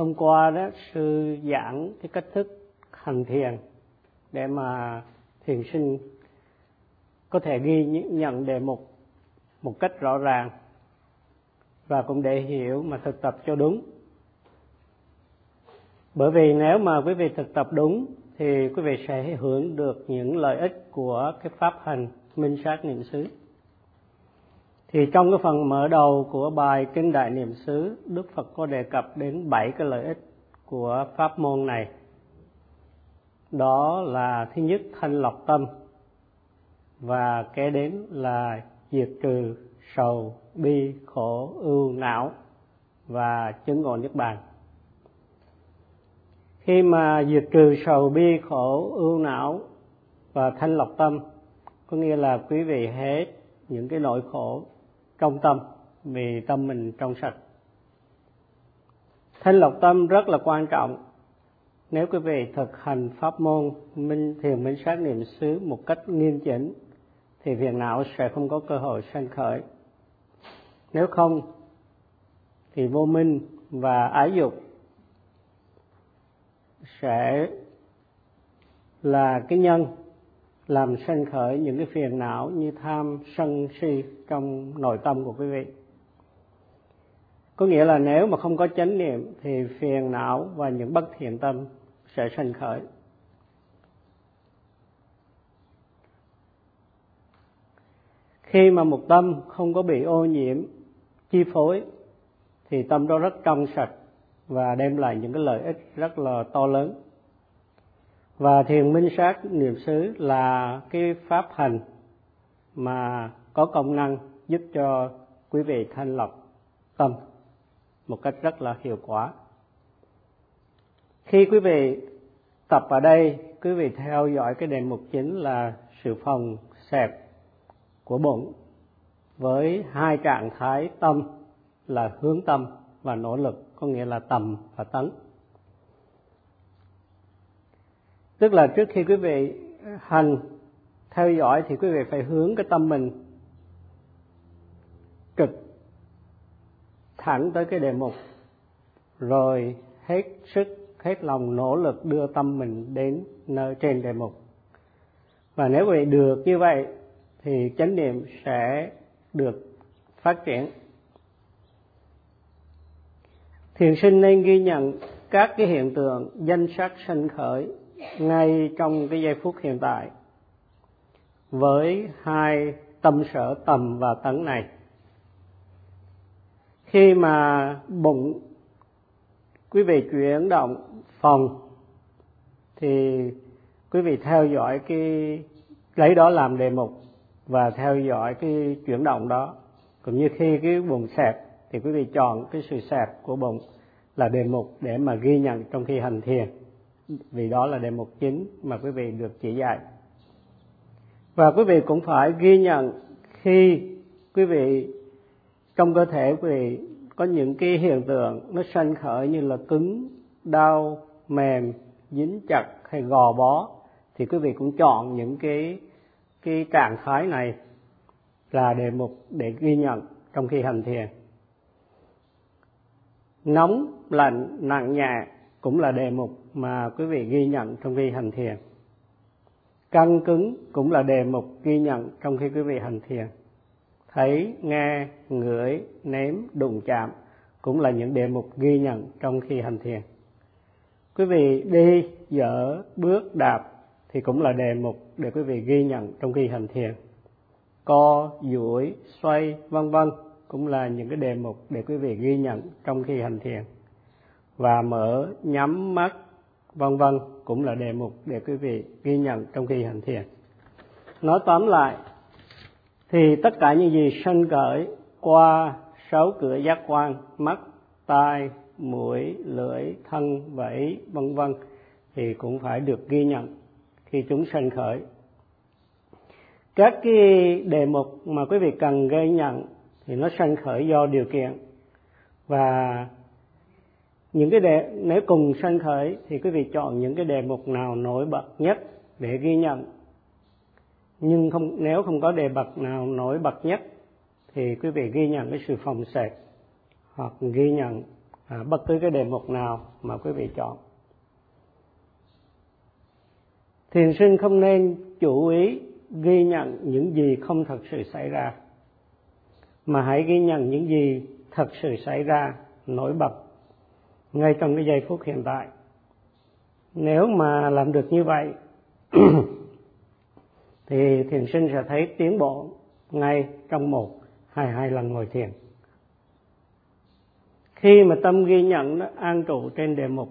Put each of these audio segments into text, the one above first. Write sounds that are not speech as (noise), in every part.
hôm qua đó, sư giảng cái cách thức hành thiền để mà thiền sinh. Có thể ghi nhận đề mục một cách rõ ràng và cũng để hiểu mà thực tập cho đúng. Bởi vì nếu mà quý vị thực tập đúng thì quý vị sẽ hưởng được những lợi ích của cái pháp hành minh sát niệm xứ thì trong cái phần mở đầu của bài kinh đại niệm xứ, đức phật có đề cập đến bảy cái lợi ích của pháp môn này. Đó là thứ nhất, thanh lọc tâm, và kế đến là diệt trừ sầu, bi, khổ, ưu, não và chứng ngộ niết bàn. Khi mà diệt trừ sầu, bi, khổ, ưu, não và thanh lọc tâm, có nghĩa là quý vị hết những cái nỗi khổ trong tâm, vì tâm mình trong sạch. Thanh lọc tâm rất là quan trọng. Nếu quý vị thực hành pháp môn, minh thiền, minh sát niệm xứ một cách nghiêm chỉnh, thì phiền não sẽ không có cơ hội sanh khởi. Nếu không, thì vô minh và ái dục sẽ là cái nhân làm sân khởi những cái phiền não như tham, sân, si trong nội tâm của quý vị. Có nghĩa là nếu mà không có chánh niệm thì phiền não và những bất thiện tâm sẽ sanh khởi. Khi mà một tâm không có bị ô nhiễm, chi phối, thì tâm đó rất trong sạch và đem lại những cái lợi ích rất là to lớn và thiền minh sát niệm xứ là cái pháp hành mà có công năng giúp cho quý vị thanh lọc tâm một cách rất là hiệu quả. Khi quý vị tập ở đây, quý vị theo dõi cái đề mục chính là sự phòng xẹp của bụng với hai trạng thái tâm là hướng tâm và nỗ lực, có nghĩa là tầm và tấn. Tức là trước khi quý vị ờ, hành, theo dõi thì quý vị phải hướng cái tâm mình trực thẳng tới cái đề mục. Rồi hết sức, hết lòng nỗ lực đưa tâm mình đến nơi trên đề mục. Và nếu quý vị được như vậy thì chánh niệm sẽ được phát triển. Thiền sinh nên ghi nhận các cái hiện tượng danh sắc sanh khởi ngay trong cái giây phút hiện tại, với hai tâm sở tầm và tấn này, khi mà bụng quý vị chuyển động phòng, thì quý vị theo dõi cái lấy đó làm đề mục và theo dõi cái chuyển động đó. Cũng như khi cái bụng xẹp, thì quý vị chọn cái sự xẹp của bụng là đề mục để mà ghi nhận trong khi hành thiền vì đó là đề mục chính mà quý vị được chỉ dạy. Và quý vị cũng phải ghi nhận khi quý vị, trong cơ thể quý vị có những cái hiện tượng nó sanh khởi như là cứng, đau, mềm, dính chặt hay gò bó, thì quý vị cũng chọn những cái cái trạng thái này là đề mục để ghi nhận trong khi hành thiền. Nóng, lạnh, nặng nhẹ cũng là đề mục mà quý vị ghi nhận trong khi hành thiền. Căng cứng cũng là đề mục ghi nhận trong khi quý vị hành thiền. Thấy, nghe, ngửi, nếm, đụng chạm cũng là những đề mục ghi nhận trong khi hành thiền. Quý vị đi, dở, bước, đạp thì cũng là đề mục để quý vị ghi nhận trong khi hành thiền. Co, duỗi, xoay, vân vân cũng là những cái đề mục để quý vị ghi nhận trong khi hành thiền và mở nhắm mắt, vân vân, cũng là đề mục để quý vị ghi nhận trong khi hành thiền. Nói tóm lại, thì tất cả những gì sanh khởi qua sáu cửa giác quan, mắt, tai, mũi, lưỡi, thân vẫy vân vân, thì cũng phải được ghi nhận khi chúng sanh khởi. Các cái đề mục mà quý vị cần ghi nhận thì nó sanh khởi do điều kiện và những cái đề nếu cùng sân khởi thì quý vị chọn những cái đề mục nào nổi bật nhất để ghi nhận. Nhưng không nếu không có đề bật nào nổi bật nhất thì quý vị ghi nhận cái sự phòng sệt hoặc ghi nhận à, bất cứ cái đề mục nào mà quý vị chọn. Thiền sinh không nên chủ ý ghi nhận những gì không thật sự xảy ra mà hãy ghi nhận những gì thật sự xảy ra nổi bật ngay trong cái giây phút hiện tại. Nếu mà làm được như vậy, (clears throat) thì thiền sinh sẽ thấy tiến bộ ngay trong một, hai hai lần ngồi thiền. Khi mà tâm ghi nhận nó an trụ trên đề mục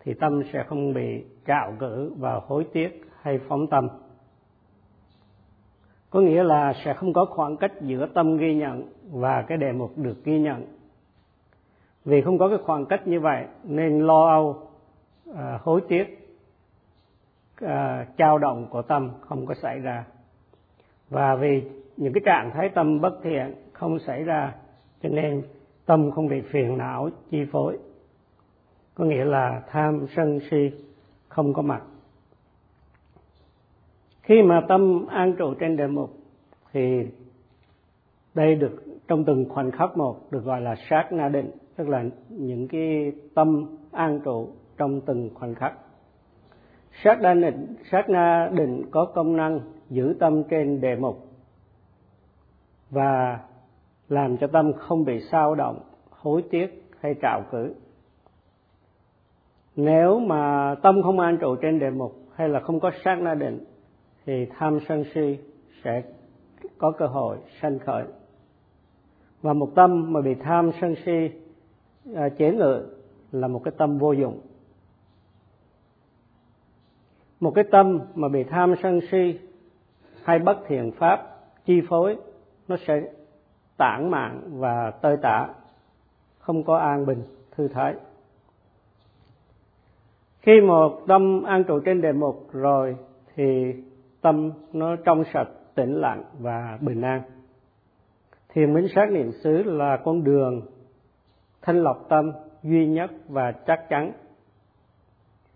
thì tâm sẽ không bị cạo cử và hối tiếc hay phóng tâm. Có nghĩa là sẽ không có khoảng cách giữa tâm ghi nhận và cái đề mục được ghi nhận vì không có cái khoảng cách như vậy nên lo âu à, hối tiếc à, trao động của tâm không có xảy ra. Và vì những cái trạng thái tâm bất thiện không xảy ra cho nên tâm không bị phiền não chi phối. Có nghĩa là tham sân si không có mặt. Khi mà tâm an trụ trên đề mục thì đây được trong từng khoảnh khắc một được gọi là sát na định tức là những cái tâm an trụ trong từng khoảnh khắc. Sát na định sát na định có công năng giữ tâm trên đề mục và làm cho tâm không bị sao động, hối tiếc hay trạo cử. Nếu mà tâm không an trụ trên đề mục hay là không có sát na định, thì tham sân si sẽ có cơ hội sanh khởi. Và một tâm mà bị tham sân si À, chế ngự là một cái tâm vô dụng. Một cái tâm mà bị tham sân si hay bất thiện pháp chi phối, nó sẽ tản mạn và tơi tả. Không có an bình, thư thái. Khi một tâm an trụ trên đề mục rồi thì tâm nó trong sạch, tĩnh lặng và bình an. Thiền minh sát niệm xứ là con đường thanh lọc tâm duy nhất và chắc chắn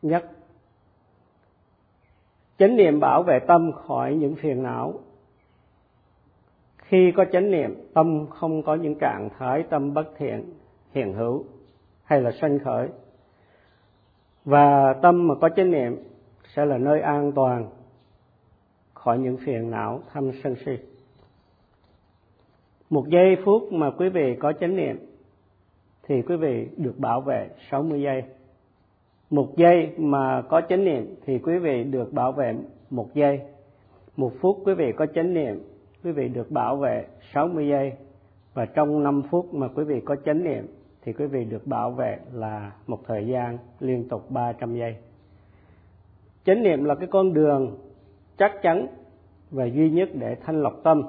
nhất. Chánh niệm bảo vệ tâm khỏi những phiền não. Khi có chánh niệm, tâm không có những trạng thái tâm bất thiện, hiện hữu hay là sanh khởi. Và tâm mà có chánh niệm sẽ là nơi an toàn khỏi những phiền não tham sân si. Một giây phút mà quý vị có chánh niệm thì quý vị được bảo vệ 60 giây một giây mà có chánh niệm thì quý vị được bảo vệ một giây một phút quý vị có chánh niệm, quý vị được bảo vệ 60 giây và trong 5 phút mà quý vị có chánh niệm thì quý vị được bảo vệ là một thời gian liên tục 300 giây. Chánh niệm là cái con đường chắc chắn và duy nhất để thanh lọc tâm.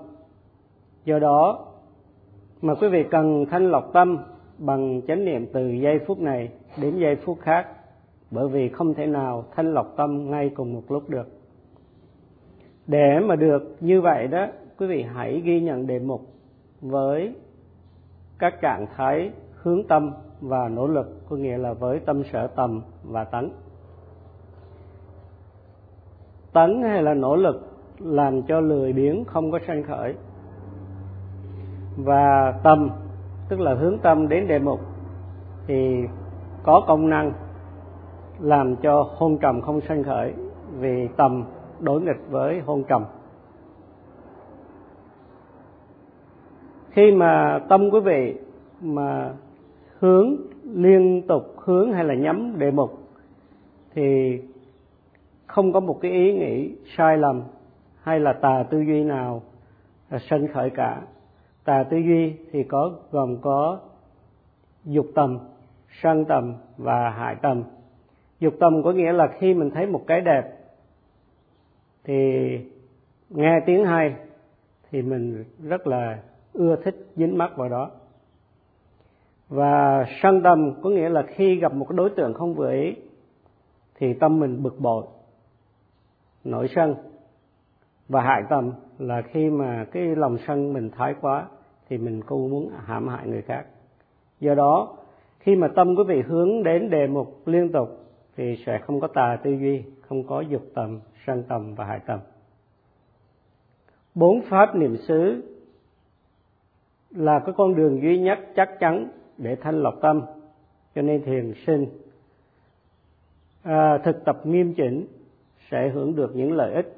Do đó mà quý vị cần thanh lọc tâm bằng chánh niệm từ giây phút này đến giây phút khác bởi vì không thể nào thanh lọc tâm ngay cùng một lúc được. Để mà được như vậy đó, quý vị hãy ghi nhận đề mục với các trạng thái hướng tâm và nỗ lực có nghĩa là với tâm sở tầm và tánh. Tánh hay là nỗ lực làm cho lười biếng không có sanh khởi và tâm tức là hướng tâm đến đề mục, thì có công năng làm cho hôn trầm không sanh khởi vì tầm đối nghịch với hôn trầm. Khi mà tâm quý vị mà hướng liên tục hướng hay là nhắm đề mục, thì không có một cái ý nghĩ sai lầm hay là tà tư duy nào là sanh khởi cả tà tư duy thì có gồm có dục tầm sân tầm và hại tầm dục tầm có nghĩa là khi mình thấy một cái đẹp thì nghe tiếng hay thì mình rất là ưa thích dính mắt vào đó. Và sân tâm có nghĩa là khi gặp một đối tượng không vừa ý thì tâm mình bực bội, nổi sân. Và hại tâm là khi mà cái lòng sân mình thái quá thì mình không muốn hãm hại người khác. Do đó khi mà tâm quý vị hướng đến đề mục liên tục thì sẽ không có tà tư duy không có dục tầm sân tầm và hại tầm. Bốn pháp niệm xứ là cái con đường duy nhất chắc chắn để thanh lọc tâm cho nên thiền sinh à, thực tập nghiêm chỉnh sẽ hưởng được những lợi ích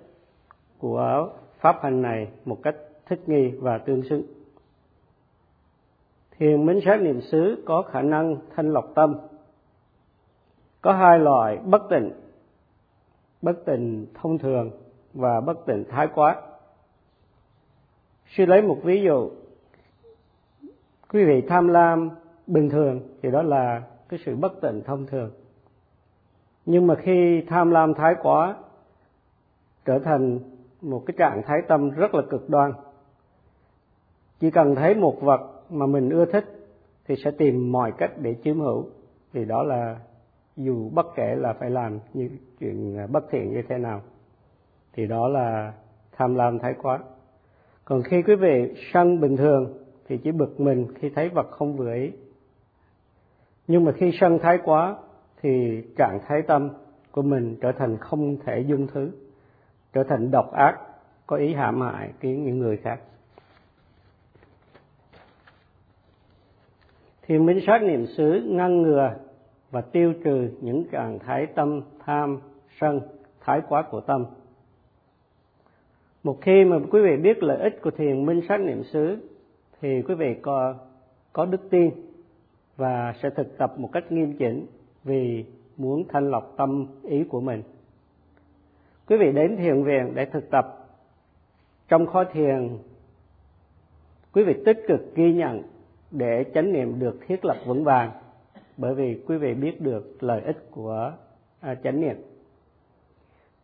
của pháp hành này một cách thích nghi và tương xứng thiền minh sát niệm xứ, có khả năng thanh lọc tâm. Có hai loại bất tịnh bất tịnh thông thường và bất tịnh thái quá. Suy lấy một ví dụ, quý vị tham lam bình thường thì đó là cái sự bất tịnh thông thường. Nhưng mà khi tham lam thái quá, trở thành một cái trạng thái tâm rất là cực đoan. Chỉ cần thấy một vật mà mình ưa thích thì sẽ tìm mọi cách để chiếm hữu. Thì đó là dù bất kể là phải làm như chuyện bất thiện như thế nào, thì đó là tham lam thái quá. Còn khi quý vị sân bình thường thì chỉ bực mình khi thấy vật không vừa ý. Nhưng mà khi sân thái quá thì trạng thái tâm của mình trở thành không thể dung thứ, trở thành độc ác, có ý hãm hại những người khác. Thiền minh sát niệm xứ ngăn ngừa và tiêu trừ những trạng thái tâm, tham, sân, thái quá của tâm. Một khi mà quý vị biết lợi ích của thiền minh sát niệm xứ, thì quý vị có có đức tin và sẽ thực tập một cách nghiêm chỉnh vì muốn thanh lọc tâm ý của mình. Quý vị đến thiền viện để thực tập. Trong kho thiền, quý vị tích cực ghi nhận để chánh niệm được thiết lập vững vàng. Bởi vì quý vị biết được lợi ích của à, chánh niệm.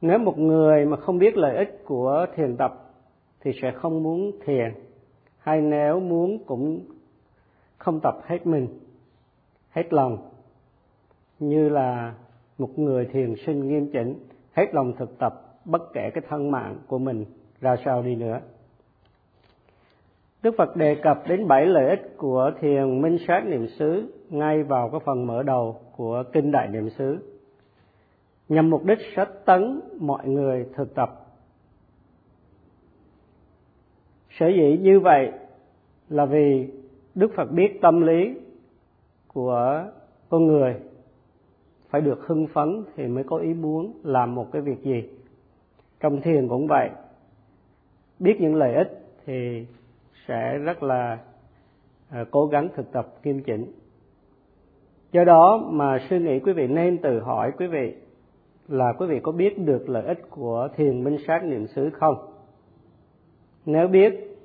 Nếu một người mà không biết lợi ích của thiền tập thì sẽ không muốn thiền hay nếu muốn cũng không tập hết mình hết lòng. Như là một người thiền sinh nghiêm chỉnh hết lòng thực tập bất kể cái thân mạng của mình ra sao đi nữa. Đức Phật đề cập đến bảy lợi ích của thiền minh sát niệm xứ ngay vào cái phần mở đầu của kinh đại niệm xứ. Nhằm mục đích sách tấn mọi người thực tập. Sở dĩ như vậy là vì đức phật biết tâm lý của con người phải được hưng phấn thì mới có ý muốn làm một cái việc gì. Trong thiền cũng vậy. Biết những lợi ích thì sẽ rất là ờ, cố gắng thực tập, nghiêm chỉnh. Do đó mà suy nghĩ quý vị nên tự hỏi quý vị là quý vị có biết được lợi ích của thiền minh sát niệm xứ không? Nếu biết,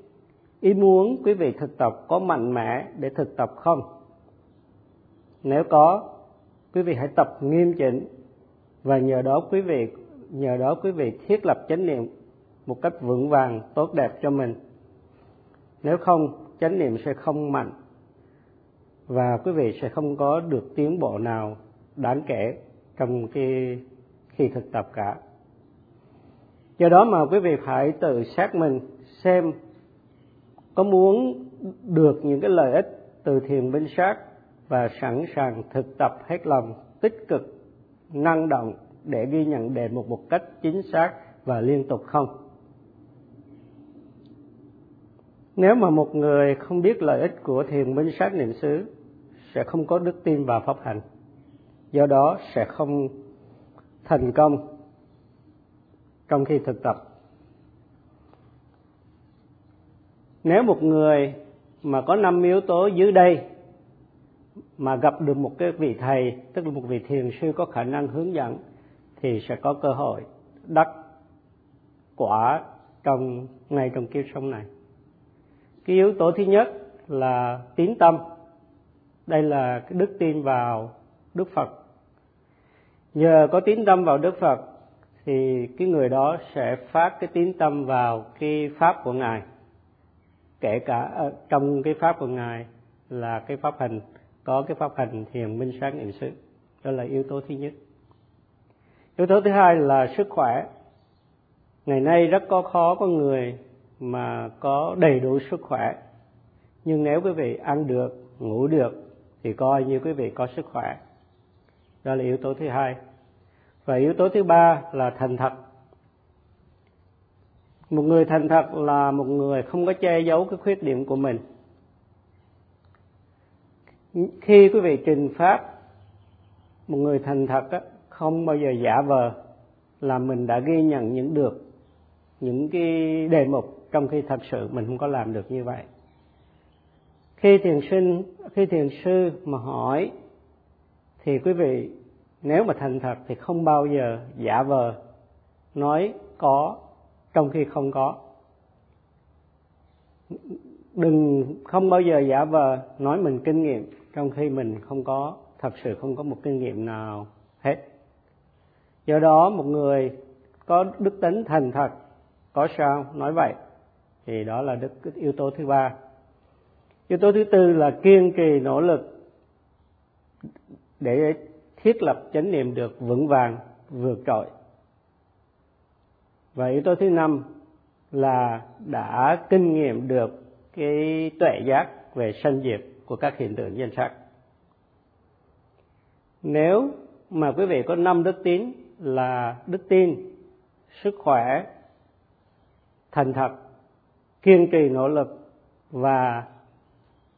ý muốn quý vị thực tập có mạnh mẽ để thực tập không? Nếu có, quý vị hãy tập nghiêm chỉnh và nhờ đó quý vị, nhờ đó quý vị thiết lập chánh niệm một cách vững vàng, tốt đẹp cho mình nếu không, chánh niệm sẽ không mạnh. Và quý vị sẽ không có được tiến bộ nào đáng kể trong khi khi thực tập cả. Do đó mà quý vị phải tự xác mình xem có muốn được những cái lợi ích từ thiền minh sát và sẵn sàng thực tập hết lòng, tích cực, năng động để ghi nhận đề mục một cách chính xác và liên tục không? Nếu mà một người không biết lợi ích của thiền minh sát niệm xứ, sẽ không có đức tin vào pháp hành. Do đó sẽ không thành công trong khi thực tập. Nếu một người mà có năm yếu tố dưới đây mà gặp được một cái vị thầy, tức là một vị thiền sư có khả năng hướng dẫn, thì sẽ có cơ hội đắc quả trong, ngay trong kiếp sống này cái yếu tố thứ nhất là tín tâm. Đây là cái đức tin vào đức phật. Nhờ có tín tâm vào đức phật thì cái người đó sẽ phát cái tín tâm vào cái pháp của ngài. Kể cả ờ, trong cái pháp của ngài là cái pháp hành, có cái pháp hành thiền minh sáng niệm xứ. Đó là yếu tố thứ nhất. Yếu tố thứ hai là sức khỏe. Ngày nay rất có khó có người mà có đầy đủ sức khỏe. Nhưng nếu quý vị ăn được ngủ được thì coi như quý vị có sức khỏe. Đó là yếu tố thứ hai. Và yếu tố thứ ba là thành thật. Một người thành thật là một người không có che giấu cái khuyết điểm của mình. Khi quý vị trình pháp một người thành thật á, không bao giờ giả vờ là mình đã ghi nhận những được những cái đề mục trong khi thật sự mình không có làm được như vậy. Khi thiền sinh, khi thiền sư mà hỏi, thì quý vị, nếu mà thành thật thì không bao giờ giả vờ nói có trong khi không có. Đừng, không bao giờ giả vờ nói mình kinh nghiệm trong khi mình không có, thật sự không có một kinh nghiệm nào hết. Do đó một người có đức tính thành thật có sao nói vậy? Thì đó là đức yếu tố thứ ba. Yếu tố thứ tư là kiên trì nỗ lực để thiết lập chánh niệm được vững vàng, vượt trội. Và yếu tố thứ năm là đã kinh nghiệm được cái tuệ giác về sanh diệt của các hiện tượng danh sắc. Nếu mà quý vị có năm đức tín là đức tin, sức khỏe, thành thật kiên trì nỗ lực và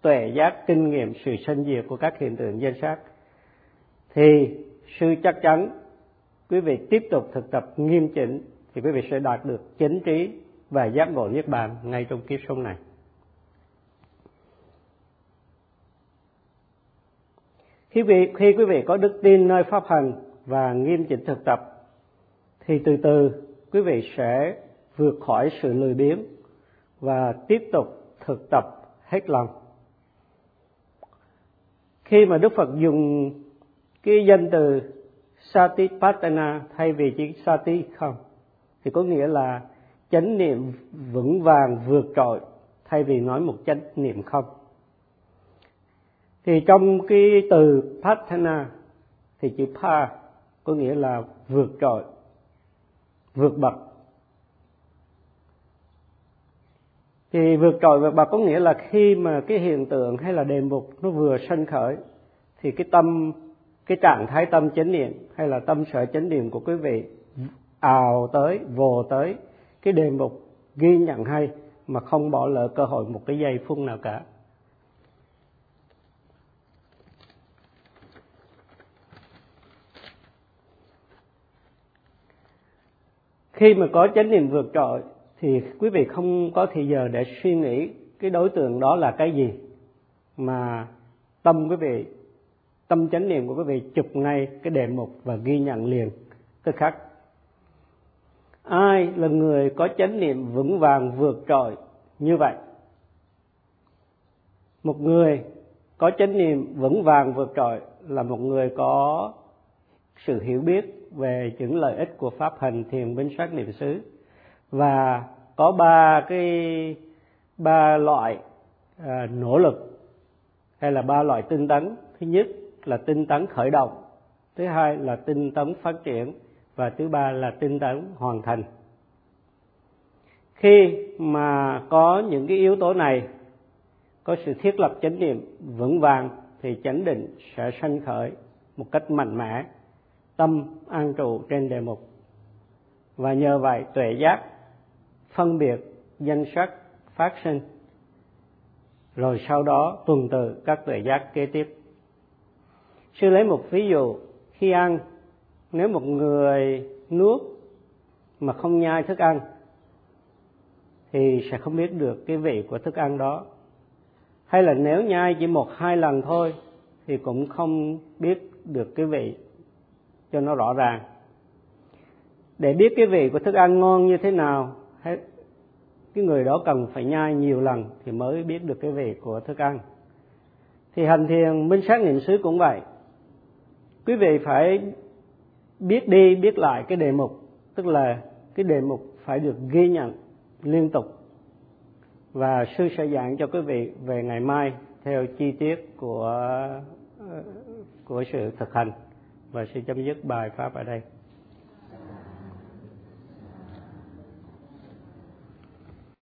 tuệ giác kinh nghiệm sự sinh diệt của các hiện tượng danh sắc thì sư chắc chắn quý vị tiếp tục thực tập nghiêm chỉnh thì quý vị sẽ đạt được chánh trí và giác ngộ niết bàn ngay trong kiếp sống này. Khi vị, khi quý vị có đức tin nơi pháp hành và nghiêm chỉnh thực tập, thì từ từ quý vị sẽ vượt khỏi sự lười biếng và tiếp tục thực tập hết lòng khi mà đức phật dùng cái danh từ satipatthana thay vì chỉ sati không thì có nghĩa là chánh niệm vững vàng vượt trội thay vì nói một chánh niệm không thì trong cái từ Patana thì chữ Pa có nghĩa là vượt trội, vượt bậc. Thì vượt trội vượt bậc có nghĩa là khi mà cái hiện tượng hay là đề mục nó vừa sanh khởi, thì cái tâm, cái trạng thái tâm chánh niệm hay là tâm sở chánh niệm của quý vị ào tới, vồ tới, cái đề mục ghi nhận hay mà không bỏ lỡ cơ hội một cái giây phút nào cả. Khi mà có chánh niệm vượt trội thì quý vị không có thời giờ để suy nghĩ cái đối tượng đó là cái gì, mà tâm quý vị, tâm chánh niệm của quý vị chụp ngay cái đề mục và ghi nhận liền. Tức khắc, ai là người có chánh niệm vững vàng vượt trội như vậy? Một người có chánh niệm vững vàng vượt trội là một người có sự hiểu biết về những lợi ích của pháp hành thiền minh sát niệm xứ và có ba cái ba loại à, nỗ lực hay là ba loại tinh tấn. Thứ nhất là tinh tấn khởi động thứ hai là tinh tấn phát triển và thứ ba là tinh tấn hoàn thành. Khi mà có những cái yếu tố này có sự thiết lập chánh niệm vững vàng thì chánh định sẽ sanh khởi một cách mạnh mẽ tâm an trụ trên đề mục. Và nhờ vậy tuệ giác phân biệt danh sắc phát sinh, rồi sau đó tuần tự các tuệ giác kế tiếp. Sư lấy một ví dụ, khi ăn, nếu một người nuốt mà không nhai thức ăn, thì sẽ không biết được cái vị của thức ăn đó. Hay là nếu nhai chỉ một hai lần thôi, thì cũng không biết được cái vị cho nó rõ ràng. Để biết cái vị của thức ăn ngon như thế nào cái người đó cần phải nhai nhiều lần thì mới biết được cái vị của thức ăn. Thì hành thiền, minh sát niệm xứ cũng vậy. Quý vị phải biết đi, biết lại cái đề mục, tức là cái đề mục phải được ghi nhận liên tục. Và sư sẽ giảng cho quý vị về ngày mai theo chi tiết của ờ, của sự thực hành. Và sẽ chấm dứt bài pháp ở đây.